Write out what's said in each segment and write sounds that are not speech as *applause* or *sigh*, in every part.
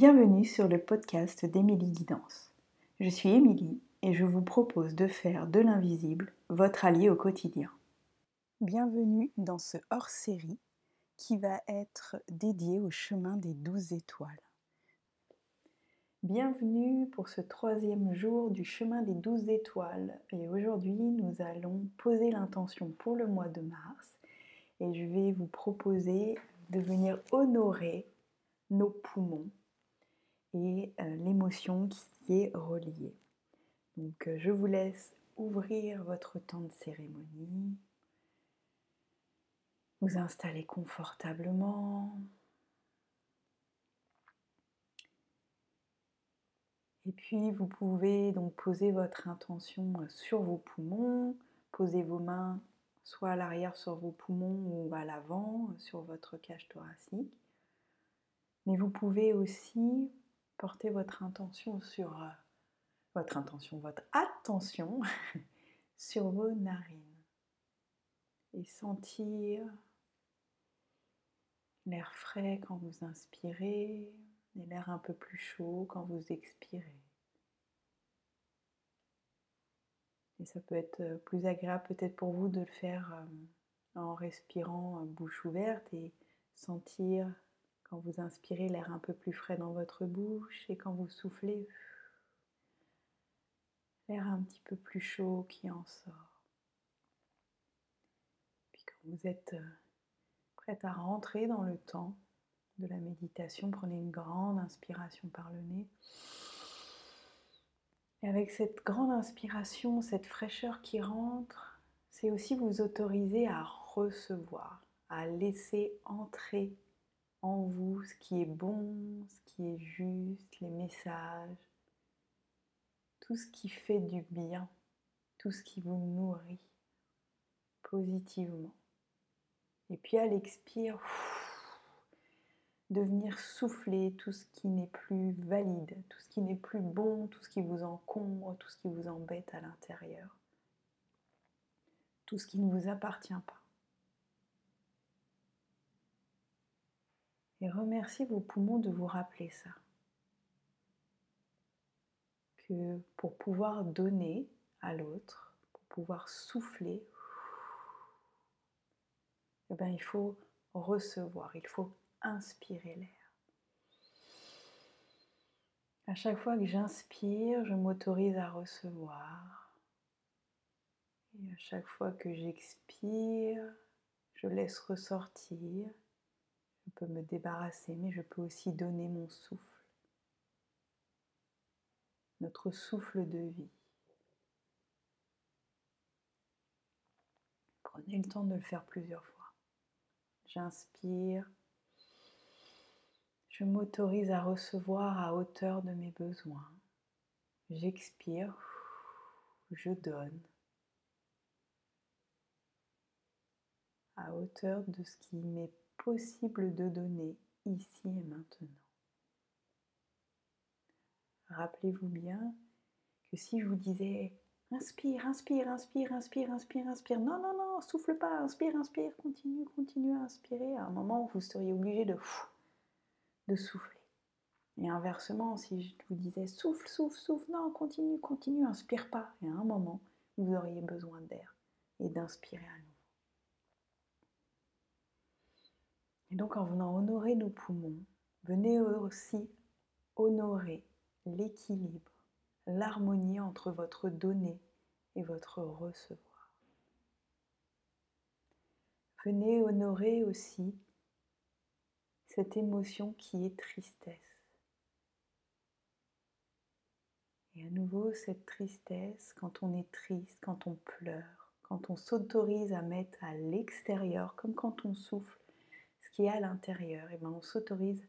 Bienvenue sur le podcast d'Émilie Guidance. Je suis Émilie et je vous propose de faire de l'invisible votre allié au quotidien. Bienvenue dans ce hors-série qui va être dédié au chemin des douze étoiles. Bienvenue pour ce troisième jour du chemin des douze étoiles et aujourd'hui nous allons poser l'intention pour le mois de mars et je vais vous proposer de venir honorer nos poumons et euh, l'émotion qui est reliée. Donc euh, je vous laisse ouvrir votre temps de cérémonie, vous installer confortablement. Et puis vous pouvez donc poser votre intention euh, sur vos poumons, poser vos mains soit à l'arrière sur vos poumons ou à l'avant sur votre cage thoracique. Mais vous pouvez aussi portez votre intention sur euh, votre intention, votre attention *laughs* sur vos narines et sentir l'air frais quand vous inspirez et l'air un peu plus chaud quand vous expirez. Et ça peut être euh, plus agréable peut-être pour vous de le faire euh, en respirant bouche ouverte et sentir quand vous inspirez, l'air un peu plus frais dans votre bouche et quand vous soufflez, l'air un petit peu plus chaud qui en sort. Puis quand vous êtes euh, prête à rentrer dans le temps de la méditation, prenez une grande inspiration par le nez. Et avec cette grande inspiration, cette fraîcheur qui rentre, c'est aussi vous autoriser à recevoir, à laisser entrer en vous ce qui est bon, ce qui est juste, les messages, tout ce qui fait du bien, tout ce qui vous nourrit positivement. Et puis à l'expire, de venir souffler tout ce qui n'est plus valide, tout ce qui n'est plus bon, tout ce qui vous encombre, tout ce qui vous embête à l'intérieur, tout ce qui ne vous appartient pas. Et remerciez vos poumons de vous rappeler ça. Que pour pouvoir donner à l'autre, pour pouvoir souffler, eh bien, il faut recevoir, il faut inspirer l'air. À chaque fois que j'inspire, je m'autorise à recevoir. Et à chaque fois que j'expire, je laisse ressortir je peux me débarrasser, mais je peux aussi donner mon souffle, notre souffle de vie. Prenez le temps de le faire plusieurs fois. J'inspire. Je m'autorise à recevoir à hauteur de mes besoins. J'expire. Je donne. À hauteur de ce qui m'est possible de donner ici et maintenant. Rappelez-vous bien que si je vous disais inspire, inspire, inspire, inspire, inspire, inspire, non, non, non, souffle pas, inspire, inspire, continue, continue à inspirer, à un moment vous seriez obligé de, de souffler. Et inversement, si je vous disais souffle, souffle, souffle, non, continue, continue, inspire pas, et à un moment vous auriez besoin d'air et d'inspirer à nouveau. Et donc en venant honorer nos poumons, venez aussi honorer l'équilibre, l'harmonie entre votre donner et votre recevoir. Venez honorer aussi cette émotion qui est tristesse. Et à nouveau, cette tristesse, quand on est triste, quand on pleure, quand on s'autorise à mettre à l'extérieur, comme quand on souffle, à l'intérieur, et ben on s'autorise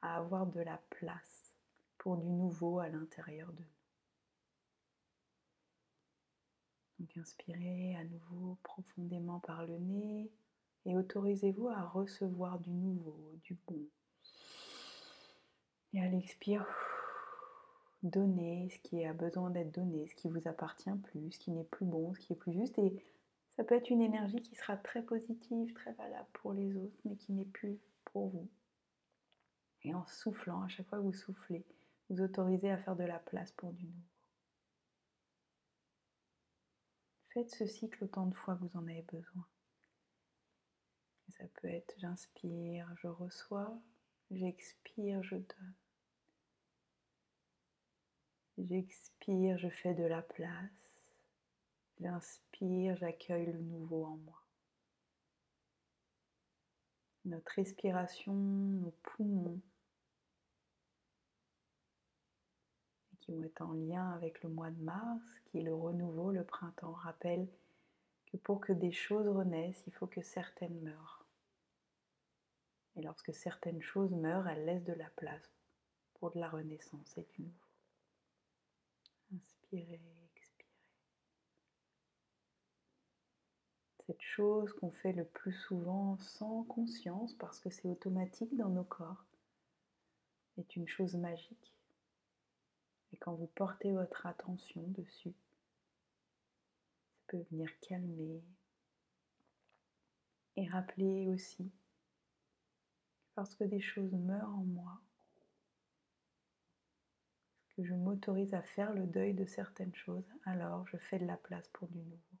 à avoir de la place pour du nouveau à l'intérieur de nous. Donc inspirez à nouveau profondément par le nez et autorisez-vous à recevoir du nouveau, du bon. Et à l'expire, donnez ce qui a besoin d'être donné, ce qui vous appartient plus, ce qui n'est plus bon, ce qui est plus juste. Et ça peut être une énergie qui sera très positive, très valable pour les autres, mais qui n'est plus pour vous. Et en soufflant, à chaque fois que vous soufflez, vous autorisez à faire de la place pour du nouveau. Faites ce cycle autant de fois que vous en avez besoin. ça peut être j'inspire, je reçois, j'expire, je donne. J'expire, je fais de la place. J'inspire, j'accueille le nouveau en moi. Notre respiration, nos poumons, qui vont être en lien avec le mois de mars, qui est le renouveau, le printemps, rappelle que pour que des choses renaissent, il faut que certaines meurent. Et lorsque certaines choses meurent, elles laissent de la place pour de la renaissance et du nouveau. Inspirez, expirez. Cette chose qu'on fait le plus souvent sans conscience parce que c'est automatique dans nos corps est une chose magique. Et quand vous portez votre attention dessus, ça peut venir calmer et rappeler aussi que lorsque des choses meurent en moi, que je m'autorise à faire le deuil de certaines choses, alors je fais de la place pour du nouveau.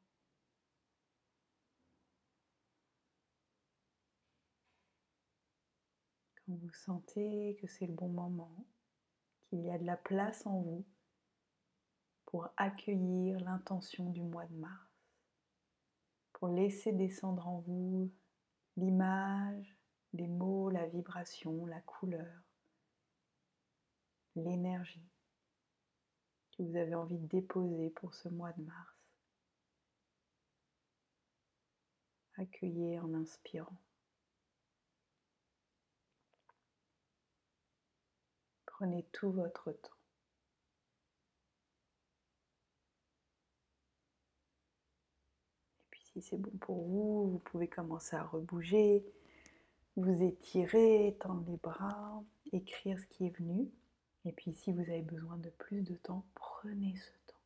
Vous sentez que c'est le bon moment, qu'il y a de la place en vous pour accueillir l'intention du mois de mars, pour laisser descendre en vous l'image, les mots, la vibration, la couleur, l'énergie que vous avez envie de déposer pour ce mois de mars. Accueillez en inspirant. Prenez tout votre temps. Et puis si c'est bon pour vous, vous pouvez commencer à rebouger, vous étirer, tendre les bras, écrire ce qui est venu. Et puis si vous avez besoin de plus de temps, prenez ce temps.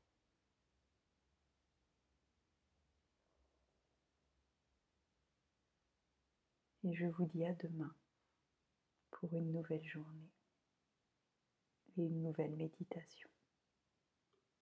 Et je vous dis à demain pour une nouvelle journée et une nouvelle méditation.